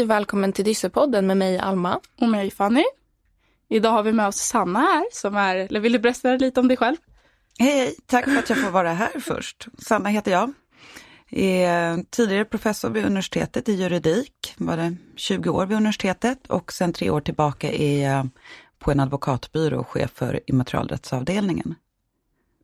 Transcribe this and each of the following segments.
Hej och välkommen till Dyssepodden med mig Alma. Och mig Fanny. Idag har vi med oss Sanna här som är, eller vill du berätta lite om dig själv? Hej, tack för att jag får vara här först. Sanna heter jag. Är tidigare professor vid universitetet i juridik, var det 20 år vid universitetet och sen tre år tillbaka är jag på en advokatbyrå chef för immaterialrättsavdelningen.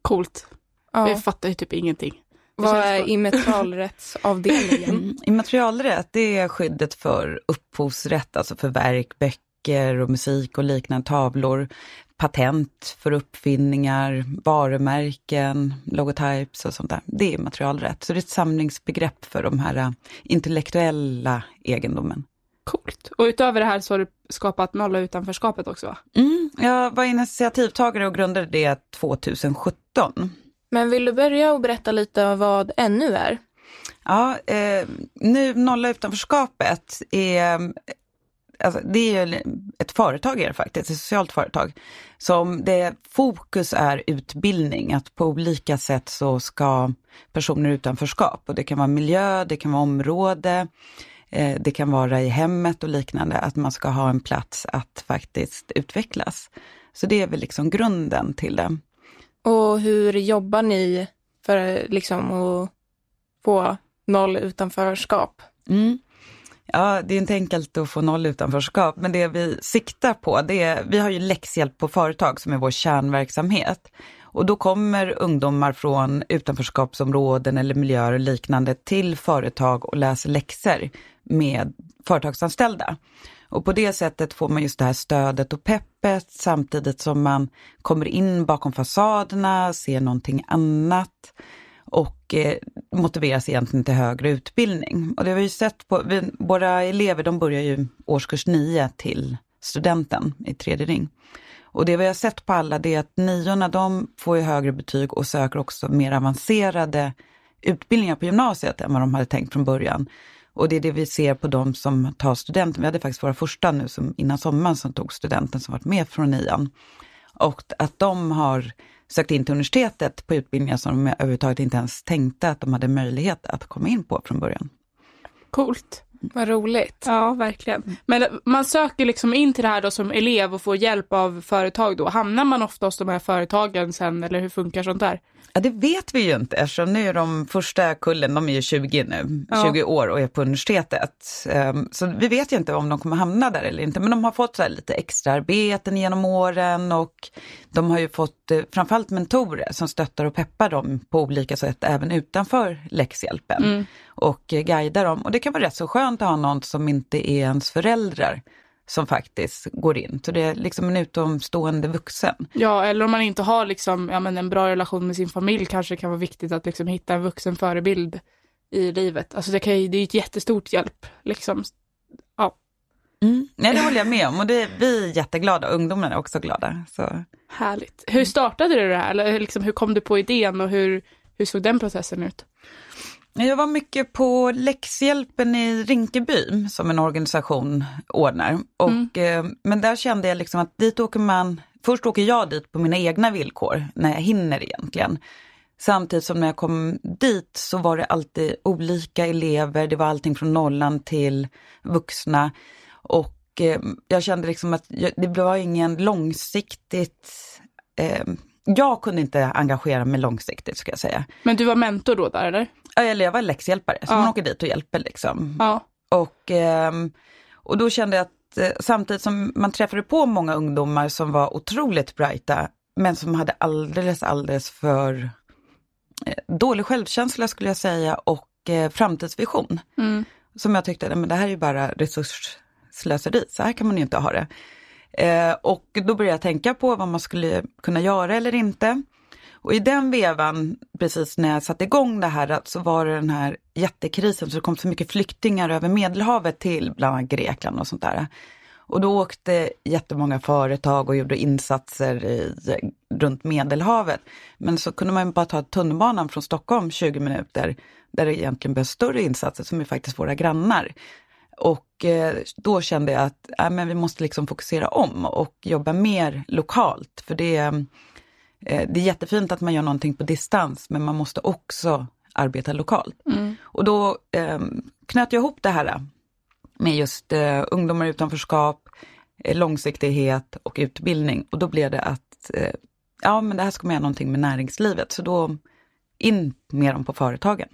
Coolt. Ja. Jag fattar ju typ ingenting. Vad är immaterialrättsavdelningen? Mm. Immaterialrätt, det är skyddet för upphovsrätt, alltså för verk, böcker och musik och liknande tavlor. Patent för uppfinningar, varumärken, logotypes och sånt där. Det är immaterialrätt. Så det är ett samlingsbegrepp för de här äh, intellektuella egendomen. Coolt. Och utöver det här så har du skapat Nolla utanförskapet också va? Mm, jag var initiativtagare och grundade det 2017. Men vill du börja och berätta lite om vad NU är? Ja, eh, nu Nolla utanförskapet är Alltså, det är ett företag är det faktiskt, ett socialt företag. Som det fokus är utbildning, att på olika sätt så ska personer utanförskap, och det kan vara miljö, det kan vara område, eh, det kan vara i hemmet och liknande, att man ska ha en plats att faktiskt utvecklas. Så det är väl liksom grunden till det. Och hur jobbar ni för liksom att få noll utanförskap? Mm. Ja, det är inte enkelt att få noll utanförskap, men det vi siktar på, det är, vi har ju läxhjälp på företag som är vår kärnverksamhet. Och då kommer ungdomar från utanförskapsområden eller miljöer och liknande till företag och läser läxor med företagsanställda. Och på det sättet får man just det här stödet och peppet samtidigt som man kommer in bakom fasaderna, ser någonting annat och eh, motiveras egentligen till högre utbildning. Och det har vi sett på, vi, våra elever de börjar ju årskurs 9 till studenten i tredje ring. Och det vi har sett på alla det är att niorna de får ju högre betyg och söker också mer avancerade utbildningar på gymnasiet än vad de hade tänkt från början. Och det är det vi ser på de som tar studenten. Vi hade faktiskt våra första nu som, innan sommaren som tog studenten som varit med från nian. Och att de har sökt in till universitetet på utbildningar som de överhuvudtaget inte ens tänkte att de hade möjlighet att komma in på från början. Coolt. Vad roligt. Ja, verkligen. Men man söker liksom in till det här då som elev och får hjälp av företag då. Hamnar man ofta hos de här företagen sen eller hur funkar sånt där? Ja, det vet vi ju inte eftersom nu är de första kullen, de är ju 20 nu, ja. 20 år och är på universitetet. Um, så vi vet ju inte om de kommer hamna där eller inte, men de har fått så lite extra arbeten genom åren och de har ju fått uh, framförallt mentorer som stöttar och peppar dem på olika sätt även utanför läxhjälpen mm. och uh, guidar dem. Och det kan vara rätt så skönt att ha någon som inte är ens föräldrar som faktiskt går in. Så det är liksom en utomstående vuxen. Ja, eller om man inte har liksom, ja, men en bra relation med sin familj kanske det kan vara viktigt att liksom hitta en vuxen förebild i livet. Alltså det, kan, det är ett jättestort hjälp. Liksom. Ja. Mm. Nej, det håller jag med om och det, vi är jätteglada, ungdomarna är också glada. Så. Härligt. Hur startade du det här? Eller liksom, hur kom du på idén och hur, hur såg den processen ut? Jag var mycket på läxhjälpen i Rinkeby som en organisation ordnar. Och, mm. eh, men där kände jag liksom att dit åker man, först åker jag dit på mina egna villkor när jag hinner egentligen. Samtidigt som när jag kom dit så var det alltid olika elever, det var allting från nollan till vuxna. Och eh, jag kände liksom att jag, det var ingen långsiktigt eh, jag kunde inte engagera mig långsiktigt ska jag säga. Men du var mentor då där eller? Eller jag var läxhjälpare, så ja. man åker dit och hjälper liksom. Ja. Och, ehm, och då kände jag att eh, samtidigt som man träffade på många ungdomar som var otroligt brighta, men som hade alldeles, alldeles för eh, dålig självkänsla skulle jag säga och eh, framtidsvision. Mm. Som jag tyckte, men det här är ju bara resursslöseri, så här kan man ju inte ha det. Eh, och då började jag tänka på vad man skulle kunna göra eller inte. Och i den vevan, precis när jag satte igång det här, så var det den här jättekrisen, så det kom så mycket flyktingar över Medelhavet till bland annat Grekland och sånt där. Och då åkte jättemånga företag och gjorde insatser i, runt Medelhavet. Men så kunde man bara ta tunnelbanan från Stockholm 20 minuter, där det egentligen behövs större insatser, som är faktiskt våra grannar. Och eh, då kände jag att äh, men vi måste liksom fokusera om och jobba mer lokalt. För det, eh, det är jättefint att man gör någonting på distans, men man måste också arbeta lokalt. Mm. Och då eh, knöt jag ihop det här med just eh, ungdomar i utanförskap, eh, långsiktighet och utbildning. Och då blev det att, eh, ja men det här ska man göra någonting med näringslivet, så då in med dem på företagen.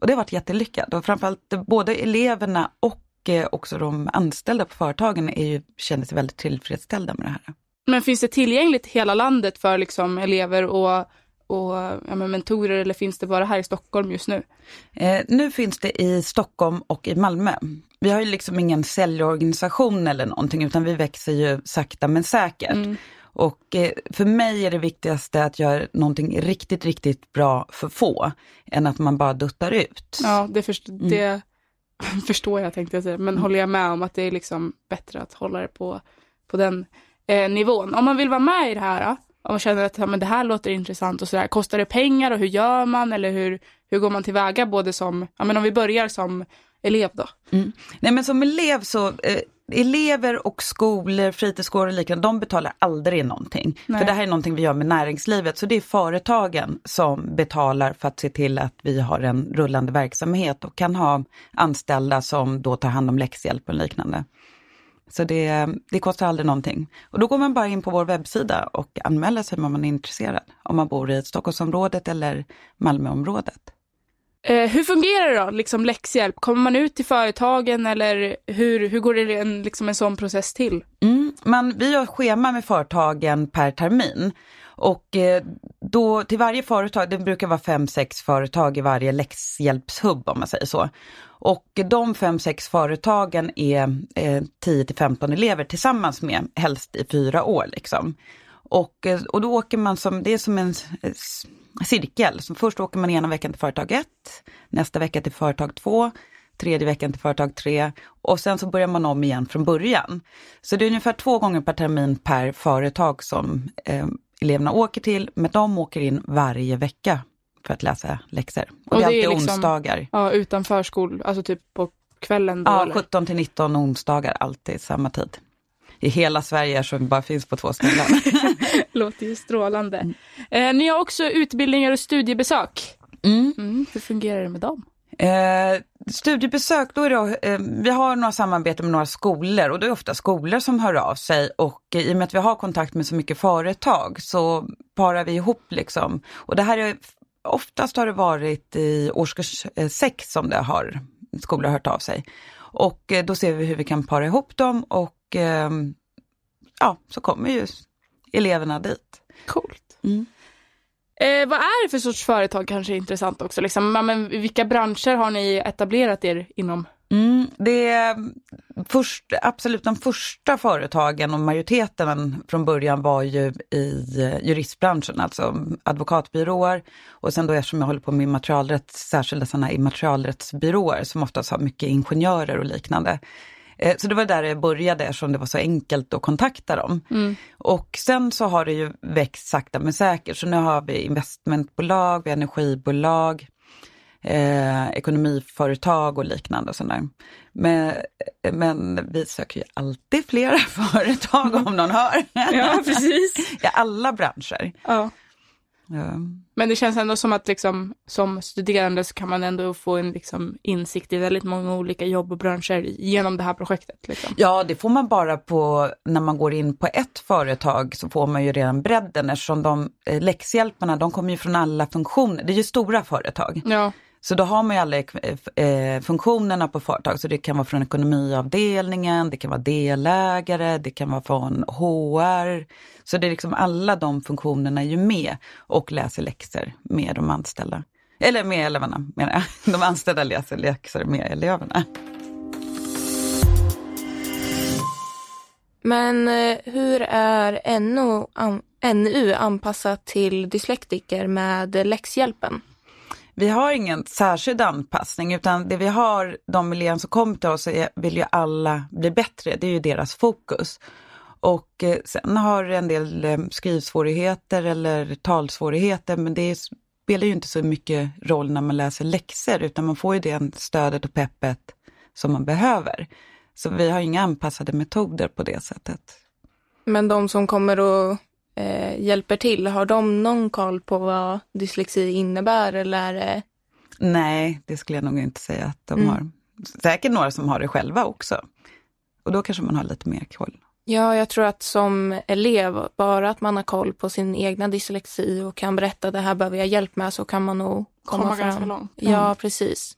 Och det har varit jättelyckat och framförallt både eleverna och eh, också de anställda på företagen är ju, känner sig väldigt tillfredsställda med det här. Men finns det tillgängligt i hela landet för liksom elever och, och ja, mentorer eller finns det bara här i Stockholm just nu? Eh, nu finns det i Stockholm och i Malmö. Vi har ju liksom ingen säljorganisation eller någonting utan vi växer ju sakta men säkert. Mm. Och eh, för mig är det viktigaste att göra någonting riktigt, riktigt bra för få, än att man bara duttar ut. Ja, det, först mm. det förstår jag tänkte jag säga, men mm. håller jag med om att det är liksom bättre att hålla det på, på den eh, nivån. Om man vill vara med i det här, om man känner att ja, men det här låter intressant och sådär, kostar det pengar och hur gör man eller hur, hur går man tillväga både som, ja men om vi börjar som elev då? Mm. Nej men som elev så eh, elever och skolor, fritidsgårdar och liknande, de betalar aldrig någonting. Nej. För det här är någonting vi gör med näringslivet, så det är företagen som betalar för att se till att vi har en rullande verksamhet och kan ha anställda som då tar hand om läxhjälp och liknande. Så det, det kostar aldrig någonting. Och då går man bara in på vår webbsida och anmäler sig om man är intresserad. Om man bor i Stockholmsområdet eller Malmöområdet. Eh, hur fungerar det då, liksom läxhjälp? Kommer man ut till företagen eller hur, hur går det en, liksom en sån process till? Mm, man, vi har schema med företagen per termin. Och eh, då till varje företag, det brukar vara fem, sex företag i varje läxhjälpshubb om man säger så. Och de fem, sex företagen är eh, 10 till 15 elever tillsammans med, helst i fyra år liksom. Och, eh, och då åker man som, det är som en cirkel. Så först åker man ena veckan till företag 1, nästa vecka till företag 2, tredje veckan till företag 3 och sen så börjar man om igen från början. Så det är ungefär två gånger per termin per företag som eh, eleverna åker till, men de åker in varje vecka för att läsa läxor. Och, och det är alltid liksom, onsdagar. Ja, utanför skol, alltså typ på kvällen då? Ja, eller? 17 till 19 onsdagar, alltid samma tid i hela Sverige som bara finns på två ställen. Låter ju strålande. Mm. Eh, ni har också utbildningar och studiebesök. Mm. Mm, hur fungerar det med dem? Eh, studiebesök, då är det, eh, vi har några samarbeten med några skolor och det är ofta skolor som hör av sig och eh, i och med att vi har kontakt med så mycket företag så parar vi ihop liksom. Och det här är, oftast har det varit i årskurs 6 eh, som det har skolor hört av sig. Och eh, då ser vi hur vi kan para ihop dem och ehm, ja, så kommer ju eleverna dit. Coolt. Mm. Eh, vad är det för sorts företag kanske är intressant också? Liksom, men vilka branscher har ni etablerat er inom? Mm, det är först, absolut de första företagen och majoriteten från början var ju i eh, juristbranschen, alltså advokatbyråer. Och sen då eftersom jag håller på med immaterialrätt, särskilda sådana immaterialrättsbyråer som oftast har mycket ingenjörer och liknande. Eh, så det var där det började eftersom det var så enkelt att kontakta dem. Mm. Och sen så har det ju växt sakta men säkert. Så nu har vi investmentbolag, vi energibolag, eh, ekonomiföretag och liknande. Och sådär. Men, men vi söker ju alltid flera företag om någon hör. Ja, precis. I alla branscher. Ja. Ja. Men det känns ändå som att liksom, som studerande så kan man ändå få en liksom, insikt i väldigt många olika jobb och branscher genom det här projektet. Liksom. Ja, det får man bara på när man går in på ett företag så får man ju redan bredden eftersom de eh, läxhjälparna de kommer ju från alla funktioner. Det är ju stora företag. Ja. Så då har man ju alla eh, eh, funktionerna på företag. Så det kan vara från ekonomiavdelningen, det kan vara delägare, det kan vara från HR. Så det är liksom alla de funktionerna är ju med och läser läxor med de anställda. Eller med eleverna menar jag. De anställda läser läxor med eleverna. Men eh, hur är NO, NU anpassat till dyslektiker med läxhjälpen? Vi har ingen särskild anpassning utan det vi har, de elever som kommer till oss är, vill ju alla bli bättre, det är ju deras fokus. Och eh, sen har en del eh, skrivsvårigheter eller talsvårigheter men det spelar ju inte så mycket roll när man läser läxor utan man får ju det stödet och peppet som man behöver. Så vi har inga anpassade metoder på det sättet. Men de som kommer och eh, hjälper till, har de någon koll på vad dyslexi innebär eller är det... Nej, det skulle jag nog inte säga att de mm. har. säkert några som har det själva också. Och då kanske man har lite mer koll. Ja, jag tror att som elev, bara att man har koll på sin egna dyslexi och kan berätta det här behöver jag hjälp med så kan man nog komma, Komma fram. ganska långt. Ja, Mm. precis.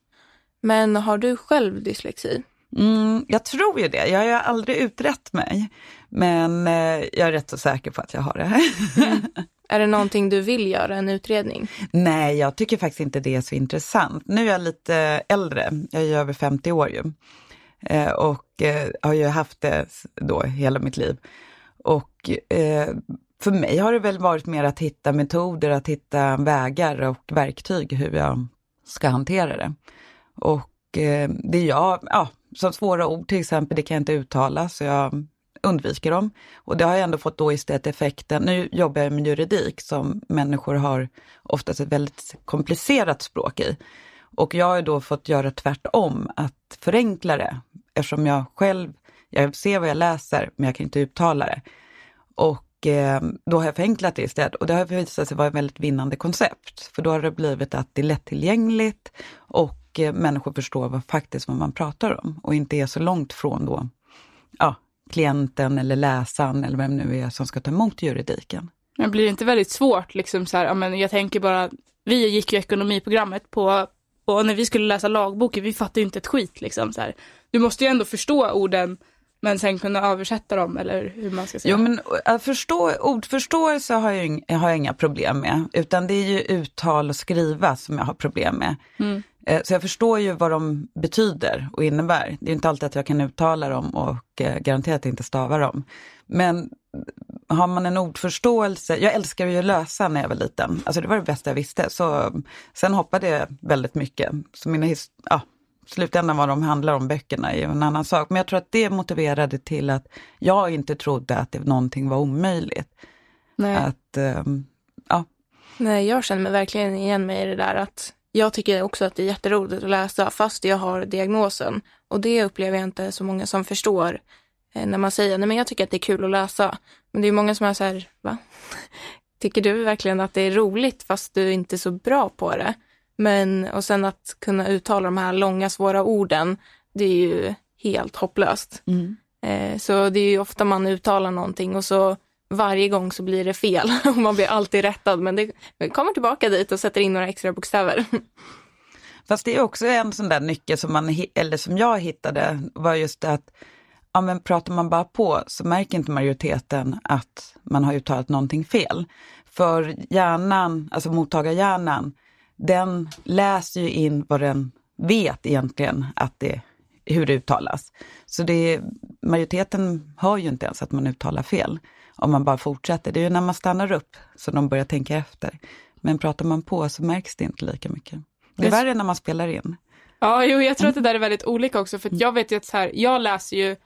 Men har du själv dyslexi? Mm, jag tror ju det. Jag har ju aldrig utrett mig. Men eh, jag är rätt så säker på att jag har det. Är det någonting du vill göra, en utredning? Nej, jag tycker faktiskt inte det är så intressant. Nu är jag lite äldre, jag är ju över 50 år ju. Eh, och eh, har ju haft det då hela mitt liv. Och för mig har det väl varit mer att hitta metoder, att hitta vägar och verktyg hur jag ska hantera det. Och det jag, ja, som svåra ord till exempel, det kan jag inte uttala så jag undviker dem. Och det har jag ändå fått då istället effekten, nu jobbar jag med juridik som människor har oftast ett väldigt komplicerat språk i. Och jag har då fått göra tvärtom, att förenkla det eftersom jag själv, jag ser vad jag läser men jag kan inte uttala det. Och eh, då har jag förenklat det istället och det har visat sig vara ett väldigt vinnande koncept. För då har det blivit att det är lättillgängligt och eh, människor förstår vad faktiskt vad man pratar om och inte är så långt från då, ja, klienten eller läsaren eller vem nu är som ska ta emot juridiken. Men blir det inte väldigt svårt liksom så här, men jag tänker bara, vi gick ju ekonomiprogrammet på, och när vi skulle läsa lagboken, vi fattade ju inte ett skit liksom så här. Du måste ju ändå förstå orden, men sen kunna översätta dem eller hur man ska säga. Jo men att förstå, ordförståelse har jag, ing- har jag inga problem med, utan det är ju uttal och skriva som jag har problem med. Mm. Eh, Så jag förstår ju vad de betyder och innebär. Det är inte alltid att jag kan uttala dem och eh, garanterat inte stava dem. Men har man en ordförståelse, jag älskar ju att lösa när jag var liten, alltså det var det bästa jag visste. Så, sen hoppade jag väldigt mycket. Så mina his- ja, slutändan vad de handlar om böckerna är ju en annan sak. Men jag tror att det motiverade till att jag inte trodde att det, någonting var omöjligt. Nej. Att, ehm, ja, Nej, jag känner mig verkligen igen mig i det där att jag tycker också att det är jätteroligt att läsa fast jag har diagnosen. Och det upplever jag inte så många som förstår eh, när man säger nej men jag tycker att det är kul att läsa. Men det är många som är så här, va? Tycker du verkligen att det är roligt fast du inte är så bra på det? Men, och sen att kunna uttala de här långa svåra orden, det är ju helt hopplöst. Eh, Så det är ju ofta man uttalar någonting och så varje gång så blir det fel och man blir alltid rättad. Men det kommer tillbaka dit och sätter in några extra bokstäver. Fast det är också en sån där nyckel som, man, eller som jag hittade, var just det att ja, men pratar man bara på så märker inte majoriteten att man har uttalat någonting fel. För hjärnan, alltså mottagarhjärnan, den läser ju in vad den vet egentligen att det, hur det uttalas. Så det majoriteten hör ju inte ens att man uttalar fel om man bara fortsätter. Det är ju när man stannar upp som de börjar tänka efter. Men pratar man på så märks det inte lika mycket. Det är värre när man spelar in. Ja, jo, jag tror att det där är väldigt olika också, för att jag vet ju att så här, jag läser ju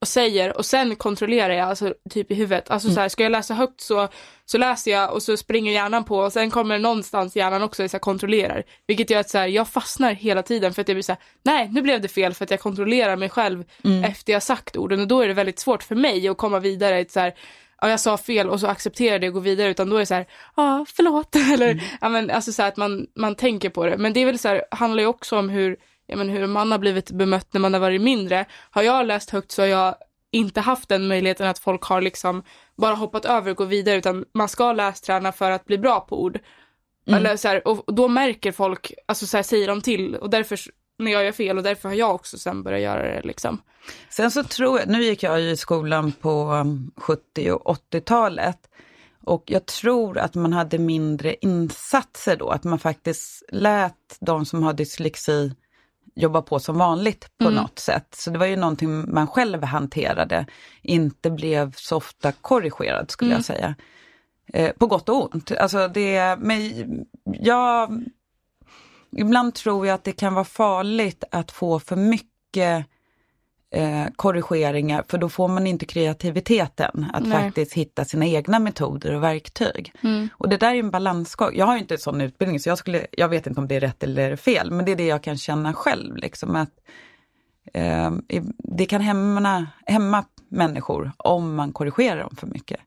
och säger och sen kontrollerar jag, alltså typ i huvudet. Alltså så här, ska jag läsa högt så, så läser jag och så springer hjärnan på och sen kommer någonstans hjärnan också och så här, kontrollerar. Vilket gör att så här, jag fastnar hela tiden för att jag blir så här, nej nu blev det fel för att jag kontrollerar mig själv efter jag sagt orden och då är det väldigt svårt för mig att komma vidare så här, ja jag sa fel och så accepterar det och går vidare utan då är det så här, ja förlåt eller ja men alltså så här att man, man tänker på det. Men det är väl så här, handlar ju också om hur, ja men hur man har blivit bemött när man har varit mindre. Har jag läst högt så har jag inte haft den möjligheten att folk har liksom bara hoppat över och gå vidare utan man ska lästräna för att bli bra på ord. Eller så här, och och då märker folk, alltså så här, säger de till och därför när jag gör fel och därför har jag också sen börjat göra det liksom. Sen så tror jag, nu gick jag ju i skolan på um, 70 och 80-talet och jag tror att man hade mindre insatser då, att man faktiskt lät de som har dyslexi jobba på som vanligt på något sätt. Så det var ju någonting man själv hanterade, inte blev så ofta korrigerad skulle jag säga. Eh, på gott och ont. Alltså det, men jag, ibland tror jag att det kan vara farligt att få för mycket eh, korrigeringar, för då får man inte kreativiteten att Nej. faktiskt hitta sina egna metoder och verktyg. Och det där är en balansgång. Jag har ju inte en sån utbildning, så jag, skulle, jag vet inte om det är rätt eller fel, men det är det jag kan känna själv. Liksom, att eh, Det kan hämma, hämma människor om man korrigerar dem för mycket.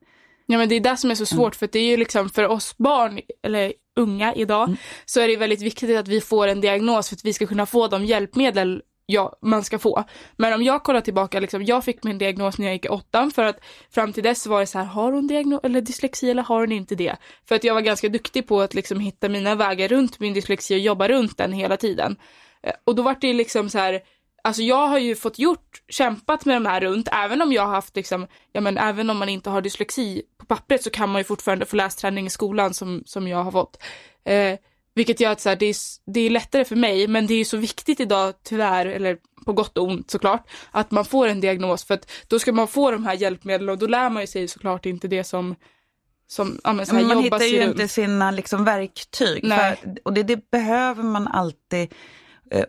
Ja men det är det som är så svårt för att det är ju liksom för oss barn eller unga idag så är det väldigt viktigt att vi får en diagnos för att vi ska kunna få de hjälpmedel ja, man ska få. Men om jag kollar tillbaka, liksom, jag fick min diagnos när jag gick i åttan för att fram till dess var det så här, har hon diagnos eller dyslexi eller har hon inte det? För att jag var ganska duktig på att liksom hitta mina vägar runt min dyslexi och jobba runt den hela tiden. Eh, och då var det liksom så här, alltså jag har ju fått gjort, kämpat med de här runt, även om jag har haft liksom, ja men även om man inte har dyslexi på pappret så kan man ju fortfarande få lästräning i skolan som, som jag har fått. Eh, vilket gör att så här, det, är, det är lättare för mig, men det är ju så viktigt idag tyvärr, eller på gott och ont såklart, att man får en diagnos för att då ska man få de här hjälpmedlen och då lär man ju sig såklart inte det som som, ja, men man hittar ju runt. inte sina liksom, verktyg. För, och det, det, behöver man alltid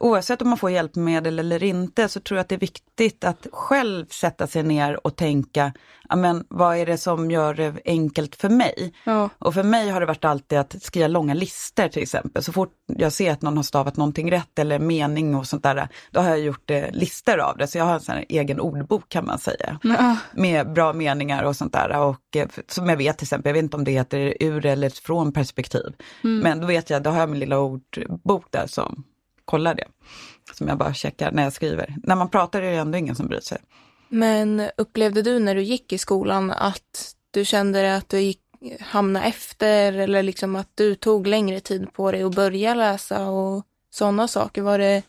oavsett om man får hjälpmedel eller inte så tror jag att det är viktigt att själv sätta sig ner och tänka, men vad är det som gör det enkelt för mig? Ja. Och för mig har det varit alltid att skriva långa listor till exempel. Så fort jag ser att någon har stavat någonting rätt eller mening och sånt där, då har jag gjort eh, listor av det. Så jag har en sån egen ordbok kan man säga. Ja. Med bra meningar och sånt där. Och eh, som jag vet till exempel, jag vet inte om det heter ur eller från perspektiv. Mm. Men då vet jag, då har jag min lilla ordbok där som kolla det. Som jag bara checkar när jag skriver. När man pratar är det ändå ingen som bryr sig. Men upplevde du när du gick i skolan att du kände att du gick, hamnade efter eller liksom att du tog längre tid på dig att börja läsa och sådana saker? Var det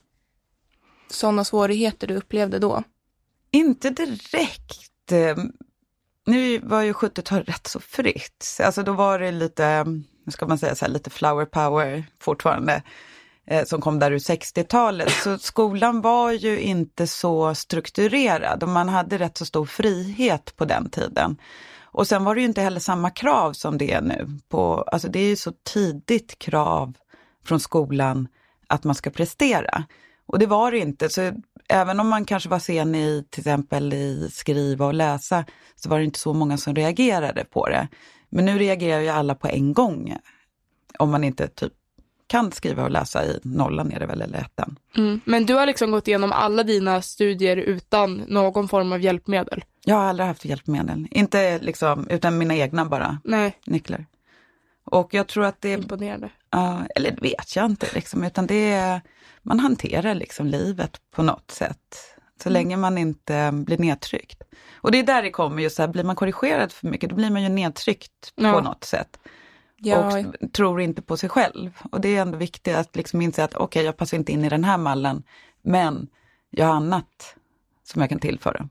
sådana svårigheter du upplevde då? Inte direkt. Nu var ju 70-talet rätt så fritt. Alltså då var det lite, hur ska man säga, så här, lite flower power fortfarande. Eh, som kom där ur 60-talet. Så skolan var ju inte så strukturerad och man hade rätt så stor frihet på den tiden. Och sen var det ju inte heller samma krav som det är nu. På, alltså det är ju så tidigt krav från skolan att man ska prestera. Och det var det inte. Så även om man kanske var sen i till exempel i skriva och läsa så var det inte så många som reagerade på det. Men nu reagerar ju alla på en gång. Om man inte typ kan skriva och läsa i nollan är det väl, eller ettan. Mm. Men du har liksom gått igenom alla dina studier utan någon form av hjälpmedel? Jag har aldrig haft hjälpmedel, inte liksom, utan mina egna bara Nej. nycklar. Och jag tror att det... Imponerande. Ja, eller det vet jag inte, liksom, utan det är, man hanterar liksom livet på något sätt. Så mm. länge man inte blir nedtryckt. Och det är där det kommer just så här, blir man korrigerad för mycket, då blir man ju nedtryckt ja. på något sätt ja. och tror inte på sig själv. Och det är ändå viktigt att liksom inse att okej, okay, jag passar inte in i den här mallen, men jag har annat som jag kan tillföra.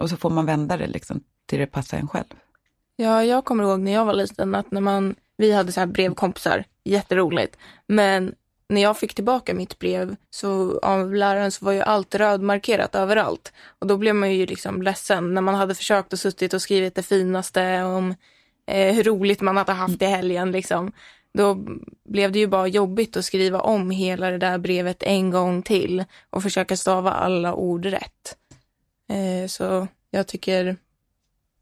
Och så får man vända det liksom till det passar en själv. Ja, jag kommer ihåg när jag var liten att när man, vi hade så här brevkompisar, jätteroligt, men när jag fick tillbaka mitt brev så av läraren så var ju allt rödmarkerat överallt. Och då blev man ju liksom ledsen när man hade försökt och suttit och skrivit det finaste om eh, hur roligt man hade haft i helgen liksom. Då blev det ju bara jobbigt att skriva om hela det där brevet en gång till och försöka stava alla ord rätt. Eh, så jag tycker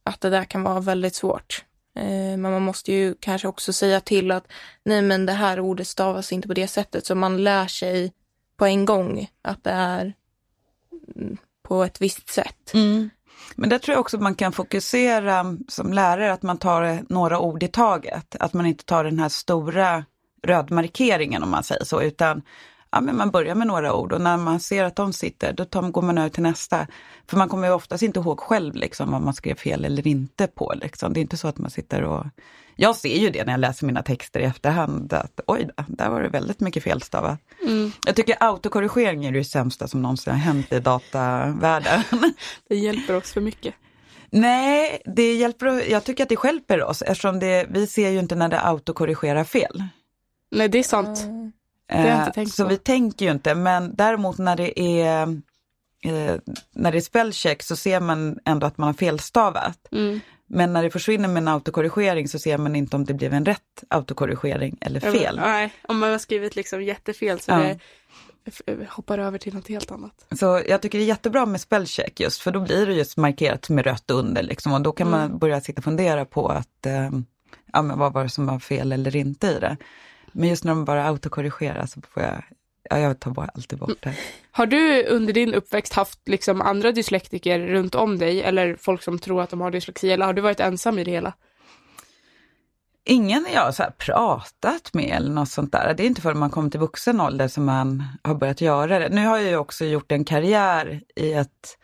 att det där kan vara väldigt svårt. Eh, men man måste ju kanske också säga till att nej men det här ordet stavas inte på det sättet så man lär sig på en gång att det är på ett visst sätt. Mm. Men där tror jag också man kan fokusera som lärare, att man tar några ord i taget. Att man inte tar den här stora rödmarkeringen om man säger så, utan ja, men man börjar med några ord och när man ser att de sitter, då tar, går man över till nästa. För man kommer ju oftast inte ihåg själv liksom, vad man skrev fel eller inte på. Liksom. Det är inte så att man sitter och... Jag ser ju det när jag läser mina texter i efterhand, att oj, där var det väldigt mycket felstavat. Mm. Jag tycker autokorrigering är det sämsta som någonsin har hänt i datavärlden. det hjälper oss för mycket. Nej, det hjälper, jag tycker att det hjälper oss eftersom det, vi ser ju inte när det autokorrigerar fel. Nej, det är sant. Mm. Eh, så på. vi tänker ju inte, men däremot när det är eh, när det är spellcheck så ser man ändå att man har felstavat. Mm. Men när det försvinner med en autokorrigering så ser man inte om det blev en rätt autokorrigering eller fel. Nej, om man har skrivit liksom jättefel så ja. det hoppar över till något helt annat. Så jag tycker det är jättebra med spellcheck just för då blir det just markerat med rött under liksom och då kan mm. man börja sitta och fundera på att eh, ja, men vad var det som var fel eller inte i det. Men just när de bara autokorrigerar så får jag, ja, jag tar bara alltid bort det. Har du under din uppväxt haft liksom andra dyslektiker runt om dig eller folk som tror att de har dyslexi eller har du varit ensam i det hela? Ingen jag har pratat med eller något sånt där. Det är inte förrän man kommer till vuxen ålder som man har börjat göra det. Nu har jag ju också gjort en karriär i ett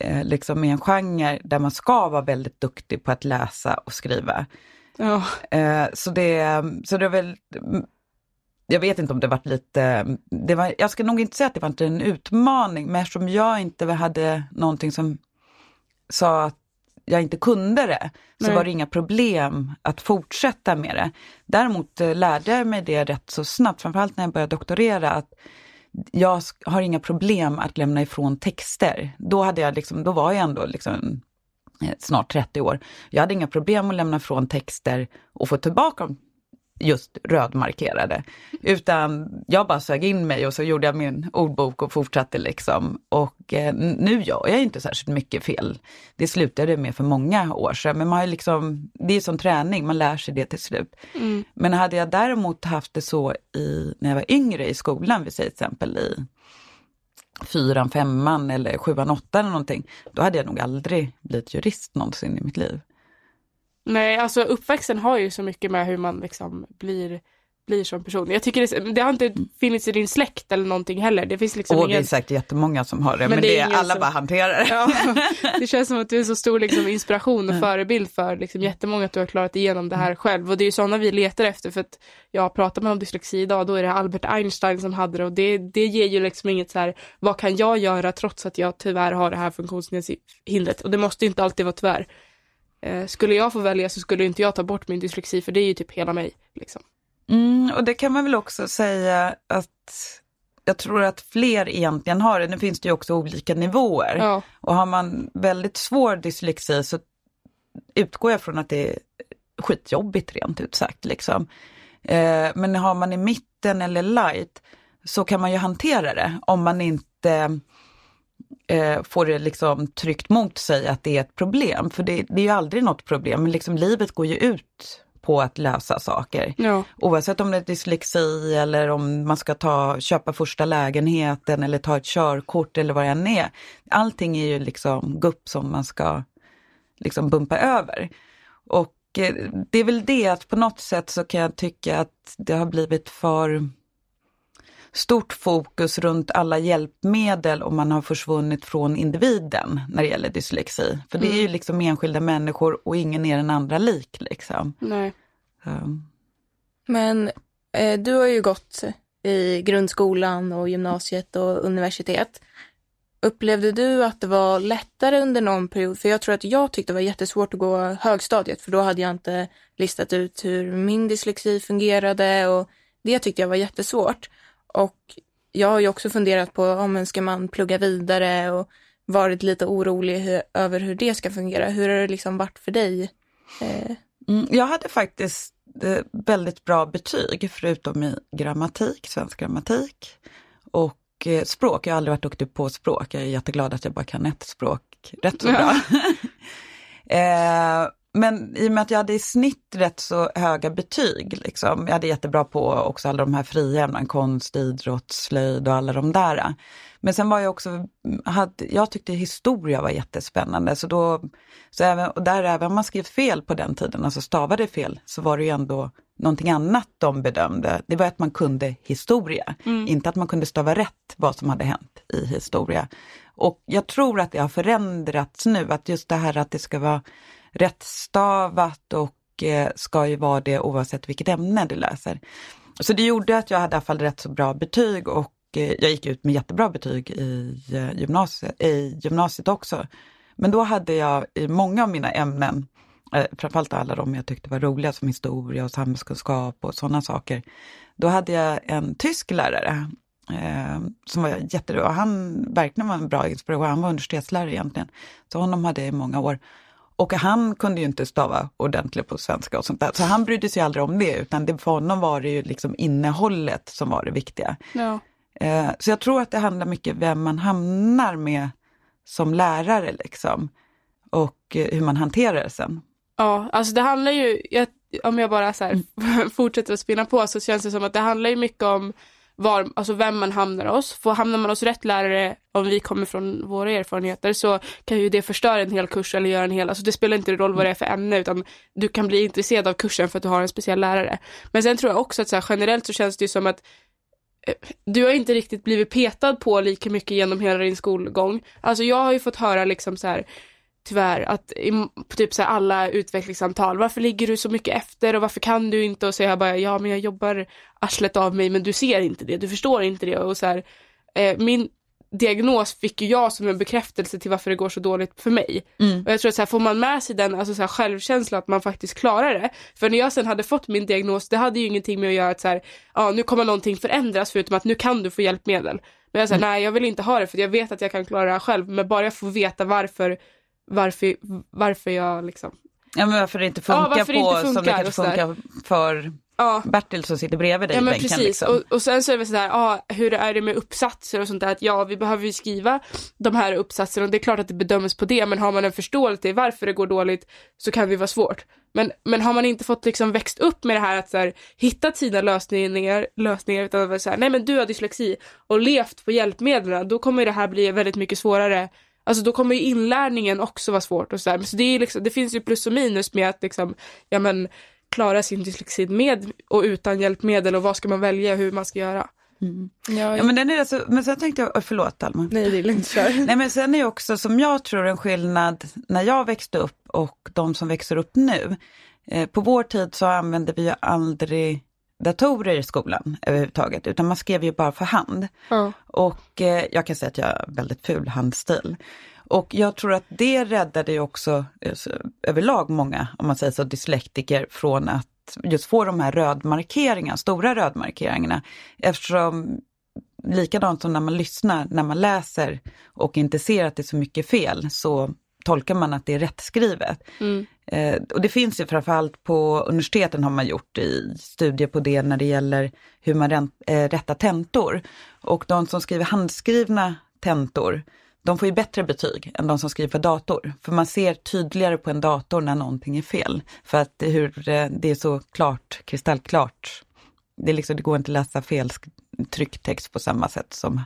eh, liksom i en genre där man ska vara väldigt duktig på att läsa och skriva. Ja. Eh, så det, så det är väl, jag vet inte om det varit lite, det var, jag ska nog inte säga att det var en utmaning, men eftersom jag inte hade någonting som sa att jag inte kunde det, så Nej. var det inga problem att fortsätta med det. Däremot eh, lärde jag mig det rätt så snabbt, framförallt när jag började doktorera, att jag har inga problem att lämna ifrån texter. Då, hade jag liksom, då var jag ändå liksom, snart 30 år. Jag hade inga problem att lämna ifrån texter och få tillbaka dem just rödmarkerade. Utan jag bara sög in mig och så gjorde jag min ordbok och fortsatte liksom. Och eh, nu gör jag inte särskilt mycket fel. Det slutade med för många år sedan, men man har liksom, det är som träning, man lär sig det till slut. Mm. Men hade jag däremot haft det så i, när jag var yngre i skolan, vi säger till exempel i fyran, femman eller sjuan, åttan eller någonting, då hade jag nog aldrig blivit jurist någonsin i mitt liv. Nej, alltså uppväxten har ju så mycket med hur man liksom blir, blir som person. Jag tycker det, det har inte funnits i din släkt eller någonting heller. Det finns liksom och det är ingen... säkert jättemånga som har det, men, det det är är ingen alla som- bara hanterar det. Ja, det känns som att du är så stor liksom, inspiration och förebild för liksom, jättemånga att du har klarat igenom det här själv. Och det är ju sådana vi letar efter för att jag pratar med om dyslexi idag, då är det Albert Einstein som hade det och det, det ger ju liksom inget så här, vad kan jag göra trots att jag tyvärr har det här funktionshindret? Och det måste ju inte alltid vara tyvärr. Eh, skulle jag få välja så skulle inte jag ta bort min dyslexi för det är ju typ hela mig. Liksom. Mm, och det kan man väl också säga att jag tror att fler egentligen har det. Nu finns det ju också olika nivåer. Ja, Och har man väldigt svår dyslexi så utgår jag från att det är skitjobbigt rent ut sagt. Liksom. Eh, men har man i mitten eller light så kan man ju hantera det om man inte eh, får det liksom tryckt mot sig att det är ett problem. För det, det är ju aldrig något problem, men liksom livet går ju ut på att lösa saker. ja, Oavsett om det är dyslexi eller om man ska ta, köpa första lägenheten eller ta ett körkort eller vad det än är. Allting är ju liksom gupp som man ska liksom bumpa över. Och eh, det är väl det att på något sätt så kan jag tycka att det har blivit för stort fokus runt alla hjälpmedel och man har försvunnit från individen när det gäller dyslexi. För det är ju liksom enskilda människor och ingen är den andra lik. Liksom. nej. Så. Men eh, du har ju gått i grundskolan och gymnasiet och universitet. Upplevde du att det var lättare under någon period? För jag tror att jag tyckte det var jättesvårt att gå högstadiet för då hade jag inte listat ut hur min dyslexi fungerade och det tyckte jag var jättesvårt. Och jag har ju också funderat på om man ska man plugga vidare och varit lite orolig hur, över hur det ska fungera. Hur har det liksom varit för dig? Eh, Mm, jag hade faktiskt eh, väldigt bra betyg förutom i grammatik, svensk grammatik och eh, språk. Jag har aldrig varit duktig på språk. Jag är jätteglad att jag bara kan ett språk rätt så bra. eh, men i och med att jag hade i snitt rätt så höga betyg, liksom. jag hade jättebra på också alla de här fria ämnena, konst, idrott, slöjd och alla de där. Men sen var jag också, hade, jag tyckte historia var jättespännande, så då, så även, och där även om man skrev fel på den tiden, alltså stavade fel, så var det ju ändå någonting annat de bedömde. Det var att man kunde historia, inte att man kunde stava rätt vad som hade hänt i historia. Och jag tror att det har förändrats nu, att just det här att det ska vara rättstavat och eh, ska ju vara det oavsett vilket ämne du läser. Så det gjorde att jag hade i alla fall rätt så bra betyg och eh, jag gick ut med jättebra betyg i, eh, gymnasiet, i gymnasiet också. Men då hade jag i många av mina ämnen, eh, framförallt alla de jag tyckte var roliga som historia och samhällskunskap och sådana saker. Då hade jag en tysk lärare eh, som var jättebra. Han verkligen var en bra inspiration. Han var universitetslärare egentligen. Så honom hade jag i många år. Och han kunde ju inte stava ordentligt på svenska och sånt där. Så han brydde sig aldrig om det, utan det, för honom var det ju liksom innehållet som var det viktiga. Ja. Eh, så jag tror att det handlar mycket vem man hamnar med som lärare liksom. Och eh, hur man hanterar det sen. Ja, alltså det handlar ju, jag, om jag bara så här fortsätter att spinna på så känns det som att det handlar ju mycket om var, alltså vem man hamnar hos. För hamnar man hos rätt lärare, om vi kommer från våra erfarenheter, så kan ju det förstöra en hel kurs eller göra en hel, alltså det spelar inte roll vad det är för ämne, utan du kan bli intresserad av kursen för att du har en speciell lärare. Men sen tror jag också att så här, generellt så känns det ju som att eh, du har inte riktigt blivit petad på lika mycket genom hela din skolgång. Alltså jag har ju fått höra liksom så här, tyvärr att på typ så här alla utvecklingssamtal, varför ligger du så mycket efter och varför kan du inte och så jag bara, ja men jag jobbar arslet av mig men du ser inte det, du förstår inte det och så här, eh, min diagnos fick ju jag som en bekräftelse till varför det går så dåligt för mig. Mm. Och jag tror att så här, får man med sig den alltså så här, självkänslan att man faktiskt klarar det. För när jag sen hade fått min diagnos, det hade ju ingenting med att göra att så här, ja nu kommer någonting förändras förutom att nu kan du få hjälpmedel. Men jag säger mm. nej jag vill inte ha det för jag vet att jag kan klara det här själv men bara jag får veta varför varför, varför jag liksom... Ja men varför det inte funkar ja, det inte funkar, som det kanske funkar för ja. Bertil som sitter bredvid dig ja, bänken. Precis. Liksom. Och, och sen så är det sådär, ja, hur är det med uppsatser och sånt där, att ja vi behöver ju skriva de här uppsatserna och det är klart att det bedöms på det men har man en förståelse till varför det går dåligt så kan det vara svårt. Men, men har man inte fått liksom växt upp med det här att så här, hitta sina lösningar, lösningar utan att säga nej men du har dyslexi och levt på hjälpmedlen då kommer det här bli väldigt mycket svårare Alltså då kommer ju inlärningen också vara svårt och sådär. Så det, är liksom, det finns ju plus och minus med att liksom, ja men klara sin dyslexi med och utan hjälpmedel och vad ska man välja hur man ska göra. Mm. Ja, ja, men den är alltså, men sen tänkte jag, förlåt Alma. Nej det är lugnt, kör. Nej men sen är också som jag tror en skillnad när jag växte upp och de som växer upp nu. Eh, på vår tid så använde vi ju aldrig datorer i skolan överhuvudtaget, utan man skrev ju bara för hand. Mm. Och eh, jag kan säga att jag har väldigt ful handstil. Och jag tror att det räddade ju också eh, överlag många, om man säger så, dyslektiker från att just få de här rödmarkeringarna, stora rödmarkeringarna. Eftersom likadant som när man lyssnar, när man läser och inte ser att det är så mycket fel, så tolkar man att det är rättskrivet. Mm. Eh, och det finns ju framförallt på universiteten har man gjort i studier på det när det gäller hur man ränt, eh, rättar tentor. Och de som skriver handskrivna tentor, de får ju bättre betyg än de som skriver för dator. För man ser tydligare på en dator när någonting är fel. För att det, hur, eh, det är så klart, kristallklart. Det, är liksom, det går inte att läsa fel trycktext på samma sätt som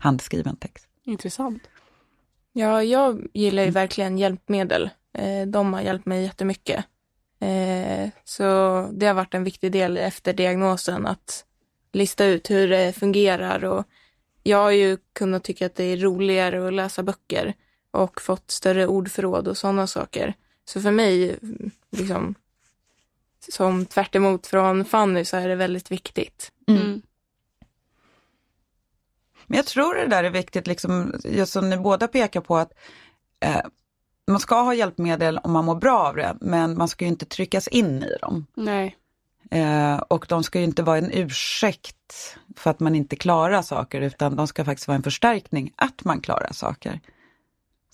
handskriven text. Intressant. Ja, jag gillar ju verkligen hjälpmedel. Eh, de har hjälpt mig jättemycket. Eh, så det har varit en viktig del efter diagnosen att lista ut hur det fungerar och jag har ju kunnat tycka att det är roligare att läsa böcker och fått större ordförråd och sådana saker. Så för mig, liksom, som tvärt från Fanny så är det väldigt viktigt. Mm. Mm. Men jag tror det där är viktigt, liksom, just som ni båda pekar på, att eh, man ska ha hjälpmedel om man mår bra av det, men man ska ju inte tryckas in i dem. Nej. Eh, och de ska ju inte vara en ursäkt för att man inte klarar saker, utan de ska faktiskt vara en förstärkning att man klarar saker.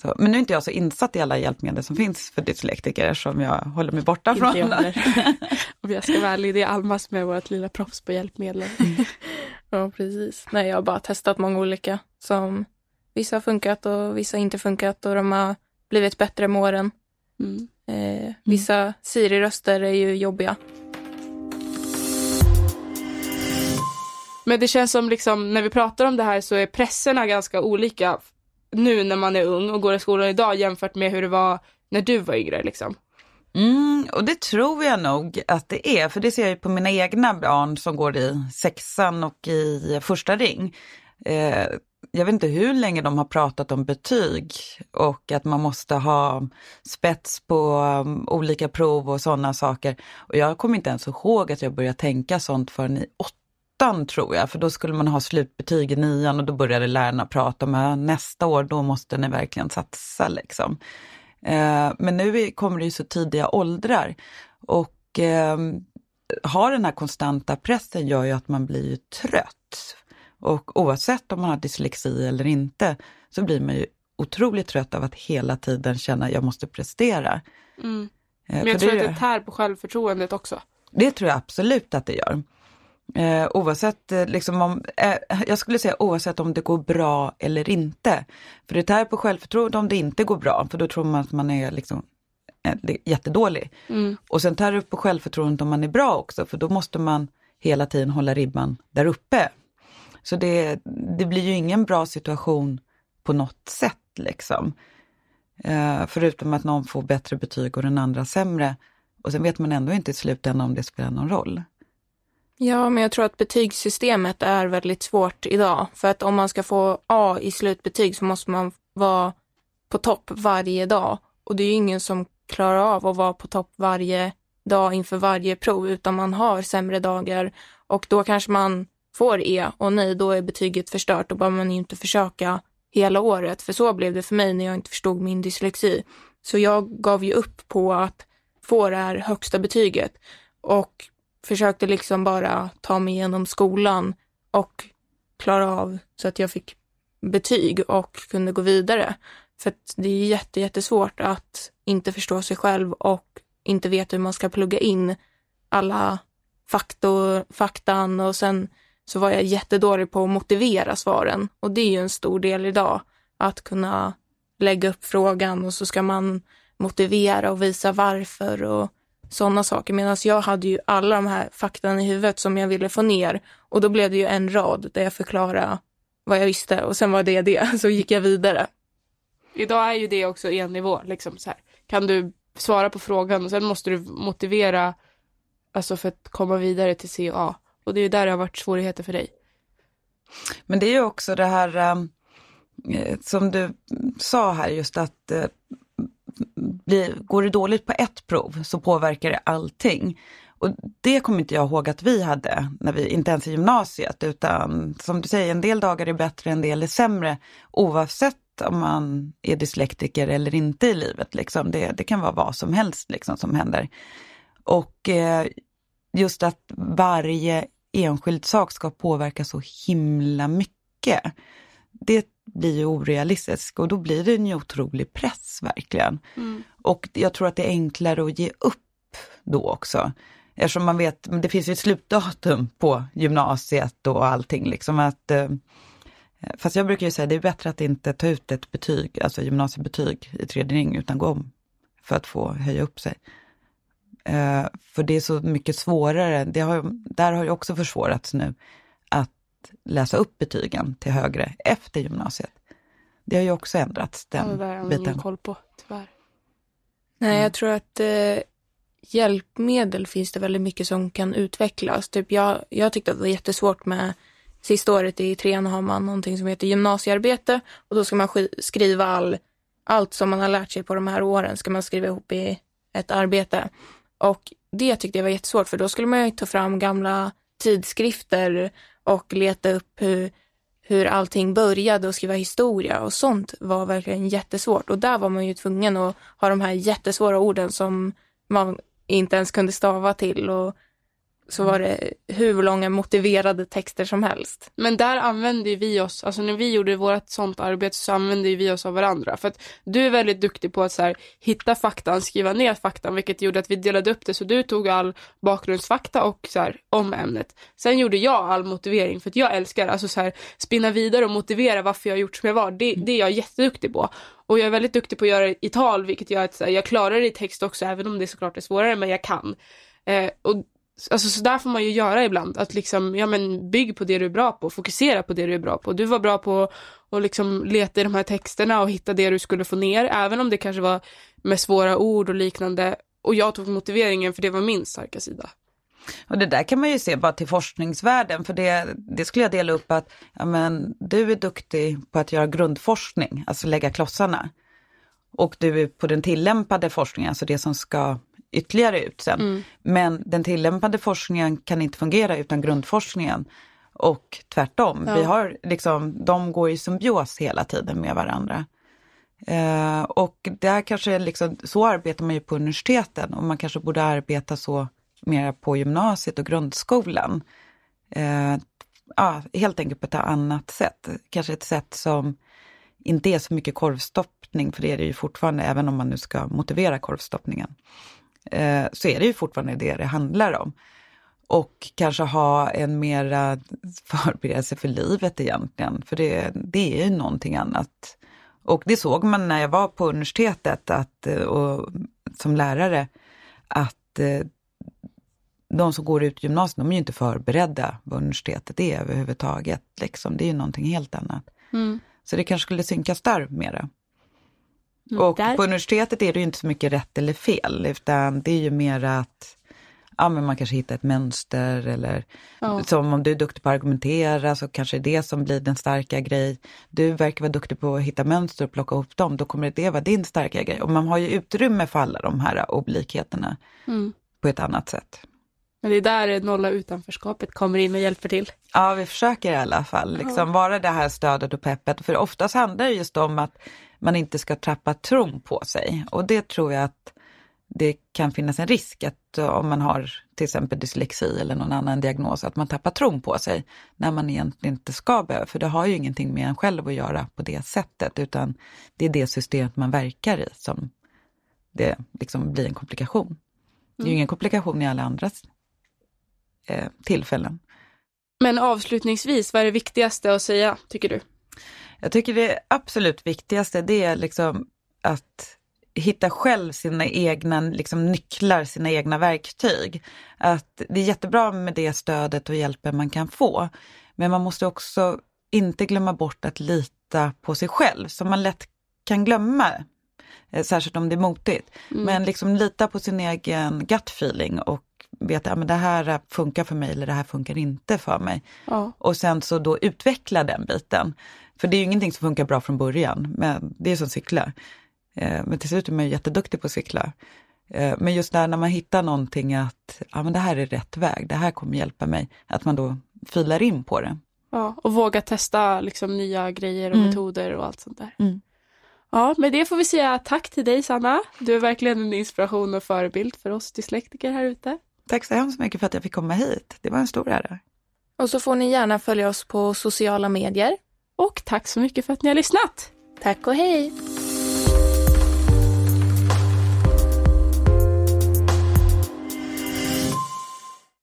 Så, men nu är inte jag så insatt i alla hjälpmedel som finns för dyslektiker som jag håller mig borta från. Om jag ska vara ärlig, det är Alma som är vårt lilla proffs på hjälpmedel. ja, precis. Nej, jag har bara testat många olika som vissa har funkat och vissa inte funkat och de har blivit bättre med åren. Mm. Eh, vissa Siri-röster är ju jobbiga. Men det känns som liksom när vi pratar om det här så är presserna ganska olika nu när man är ung och går i skolan idag jämfört med hur det var när du var yngre liksom. Mm, och det tror jag nog att det är, för det ser jag ju på mina egna barn som går i sexan och i första ring. Eh, jag vet inte hur länge de har pratat om betyg och att man måste ha spets på um, olika prov och sådana saker. Och jag kommer inte ens ihåg att jag började tänka sånt förrän i åttan tror jag, för då skulle man ha slutbetyg i nian och då började lärarna prata om att nästa år då måste ni verkligen satsa liksom. Eh, men nu kommer det ju så tidiga åldrar och eh, ha den här konstanta pressen gör ju att man blir trött. Och oavsett om man har dyslexi eller inte så blir man ju otroligt trött av att hela tiden känna att jag måste prestera. Mm. Eh, Men jag tror det, att det tär på självförtroendet också. Det tror jag absolut att det gör. Eh, oavsett, eh, liksom om, eh, jag skulle säga oavsett om det går bra eller inte. För det tär på självförtroendet om det inte går bra, för då tror man att man är liksom eh, jättedålig. Mm. Och sen tär det på självförtroendet om man är bra också, för då måste man hela tiden hålla ribban där uppe. Så det, det blir ju ingen bra situation på något sätt liksom. Eh, förutom att någon får bättre betyg och den andra sämre. Och sen vet man ändå inte i slutändan om det spelar någon roll. Ja, men jag tror att betygssystemet är väldigt svårt idag. För att om man ska få A i slutbetyg så måste man vara på topp varje dag. Och det är ju ingen som klarar av att vara på topp varje dag inför varje prov, utan man har sämre dagar och då kanske man får E och nej, då är betyget förstört. Då behöver man ju inte försöka hela året, för så blev det för mig när jag inte förstod min dyslexi. Så jag gav ju upp på att få det här högsta betyget och försökte liksom bara ta mig igenom skolan och klara av så att jag fick betyg och kunde gå vidare. För att det är jätte, jättesvårt att inte förstå sig själv och inte veta hur man ska plugga in alla faktor, faktan och sen så var jag jättedålig på att motivera svaren och det är ju en stor del idag att kunna lägga upp frågan och så ska man motivera och visa varför och sådana saker. Medan jag hade ju alla de här faktan i huvudet som jag ville få ner och då blev det ju en rad där jag förklarade vad jag visste och sen var det det, så gick jag vidare. Idag är ju det också en nivå, liksom så här. Kan du svara på frågan och sen måste du motivera alltså för att komma vidare till C och A. Och det är ju där det har varit svårigheter för dig. Men det är ju också det här um, som du sa här just att uh, blir, går det dåligt på ett prov så påverkar det allting. Och det kommer inte jag ihåg att vi hade, när vi, inte ens i gymnasiet, utan som du säger, en del dagar är bättre, en del är sämre, oavsett om man är dyslektiker eller inte i livet. Liksom. Det, det kan vara vad som helst liksom, som händer. Och eh, just att varje enskild sak ska påverka så himla mycket. Det blir ju orealistiskt och då blir det en otrolig press verkligen. Mm. Och jag tror att det är enklare att ge upp då också. Eftersom man vet, det finns ju ett slutdatum på gymnasiet och allting liksom att eh, Fast jag brukar ju säga det är bättre att inte ta ut ett betyg, alltså gymnasiebetyg i tredje ring utan gå om för att få höja upp sig. Uh, för det är så mycket svårare, det har, där har ju också försvårats nu, läsa upp betygen till högre efter gymnasiet. Det har ju också ändrats, den ja, det där har biten. ingen koll på, tyvärr. Nej, jag tror att eh, hjälpmedel finns det väldigt mycket som kan utvecklas. Typ jag, jag tyckte att det var jättesvårt med Sista året i trean har man någonting som heter gymnasiearbete och då ska man skriva all, allt som man har lärt sig på de här åren ska man skriva ihop i ett arbete. Och det tyckte jag var jättesvårt för då skulle man ju ta fram gamla tidskrifter och leta upp hur, hur allting började och skriva historia och sånt var verkligen jättesvårt. Och där var man ju tvungen att ha de här jättesvåra orden som man inte ens kunde stava till och så var det hur långa motiverade texter som helst. Men där använde vi oss, alltså när vi gjorde vårt sånt arbete så använde vi oss av varandra. För att du är väldigt duktig på att så här, hitta faktan, skriva ner faktan, vilket gjorde att vi delade upp det. Så du tog all bakgrundsfakta och så här, om ämnet. Sen gjorde jag all motivering, för att jag älskar alltså så här, spinna vidare och motivera varför jag har gjort som jag var. Det, det är jag jätteduktig på. Och jag är väldigt duktig på att göra det i tal, vilket gör att så här, jag klarar det i text också, även om det såklart är svårare, men jag kan. Eh, och Alltså så där får man ju göra ibland, att liksom, ja men bygg på det du är bra på, fokusera på det du är bra på. Du var bra på att liksom leta i de här texterna och hitta det du skulle få ner, även om det kanske var med svåra ord och liknande. Och jag tog motiveringen för det var min starka sida. Och det där kan man ju se bara till forskningsvärlden, för det, det skulle jag dela upp att ja, men, du är duktig på att göra grundforskning, alltså lägga klossarna. Och du är på den tillämpade forskningen, alltså det som ska ytterligare ut sen. Mm. Men den tillämpade forskningen kan inte fungera utan grundforskningen. Och tvärtom, ja. vi har liksom, de går i symbios hela tiden med varandra. Eh, och där kanske liksom, så arbetar man ju på universiteten och man kanske borde arbeta så mer på gymnasiet och grundskolan. Eh, ja, helt enkelt på ett annat sätt. Kanske ett sätt som inte är så mycket korvstoppning, för det är det ju fortfarande, även om man nu ska motivera korvstoppningen eh, så är det ju fortfarande det det handlar om. Och kanske ha en mera förberedelse för livet egentligen, för det, det är ju någonting annat. Och det såg man när jag var på universitetet att, och, som lärare, att eh, de som går ut gymnasiet, de är ju inte förberedda vad universitetet är överhuvudtaget. Liksom. Det är ju någonting helt annat. Mm. Så det kanske skulle synkas där mera. Mm, Och där. på universitetet är det ju inte så mycket rätt eller fel, utan det är ju mer att ja, men man kanske hittar ett mönster eller Ja. som om du är duktig på att argumentera så kanske det är det som blir den starka grej. Du verkar vara duktig på att hitta mönster och plocka ihop dem, då kommer det vara din starka grej. Och man har ju utrymme för alla de här olikheterna Mm. på ett annat sätt. Men det är där nolla utanförskapet kommer in och hjälper till. Ja, vi försöker i alla fall liksom vara det här stödet och peppet. För oftast handlar det just om att man inte ska trappa tron på sig. Och det tror jag att det kan finnas en risk att eh, om man har till exempel dyslexi eller någon annan diagnos, att man tappar tron på sig när man egentligen inte ska behöva. För det har ju ingenting med en själv att göra på det sättet, utan det är det systemet man verkar i som det liksom blir en komplikation. Det är ju ingen komplikation i alla andras eh, tillfällen. Men avslutningsvis, vad är det viktigaste att säga, tycker du? Jag tycker det absolut viktigaste det är liksom att hitta själv sina egna liksom, nycklar, sina egna verktyg. Att det är jättebra med det stödet och hjälpen man kan få. Men man måste också inte glömma bort att lita på sig själv, som man lätt kan glömma. eh, Särskilt om det är motigt. Men liksom lita på sin egen gut feeling och veta att ja, det här funkar för mig eller det här funkar inte för mig. Ja. Och sen så då utveckla den biten. För det är ju ingenting som funkar bra från början, men det är som cyklar. Eh, Men till slut är man ju jätteduktig på att cykla. Eh, Men just där när man hittar någonting att ja, men det här är rätt väg, det här kommer hjälpa mig, att man då filar in på det. Ja, och våga testa liksom nya grejer och Mm. metoder och allt sånt där. Mm. Ja, med det får vi säga tack till dig Sanna. Du är verkligen en inspiration och förebild för oss dyslektiker här ute. Tack så hemskt mycket för att jag fick komma hit. Det var en stor ära. Och så får ni gärna följa oss på sociala medier. Och tack så mycket för att ni har lyssnat. Tack och hej!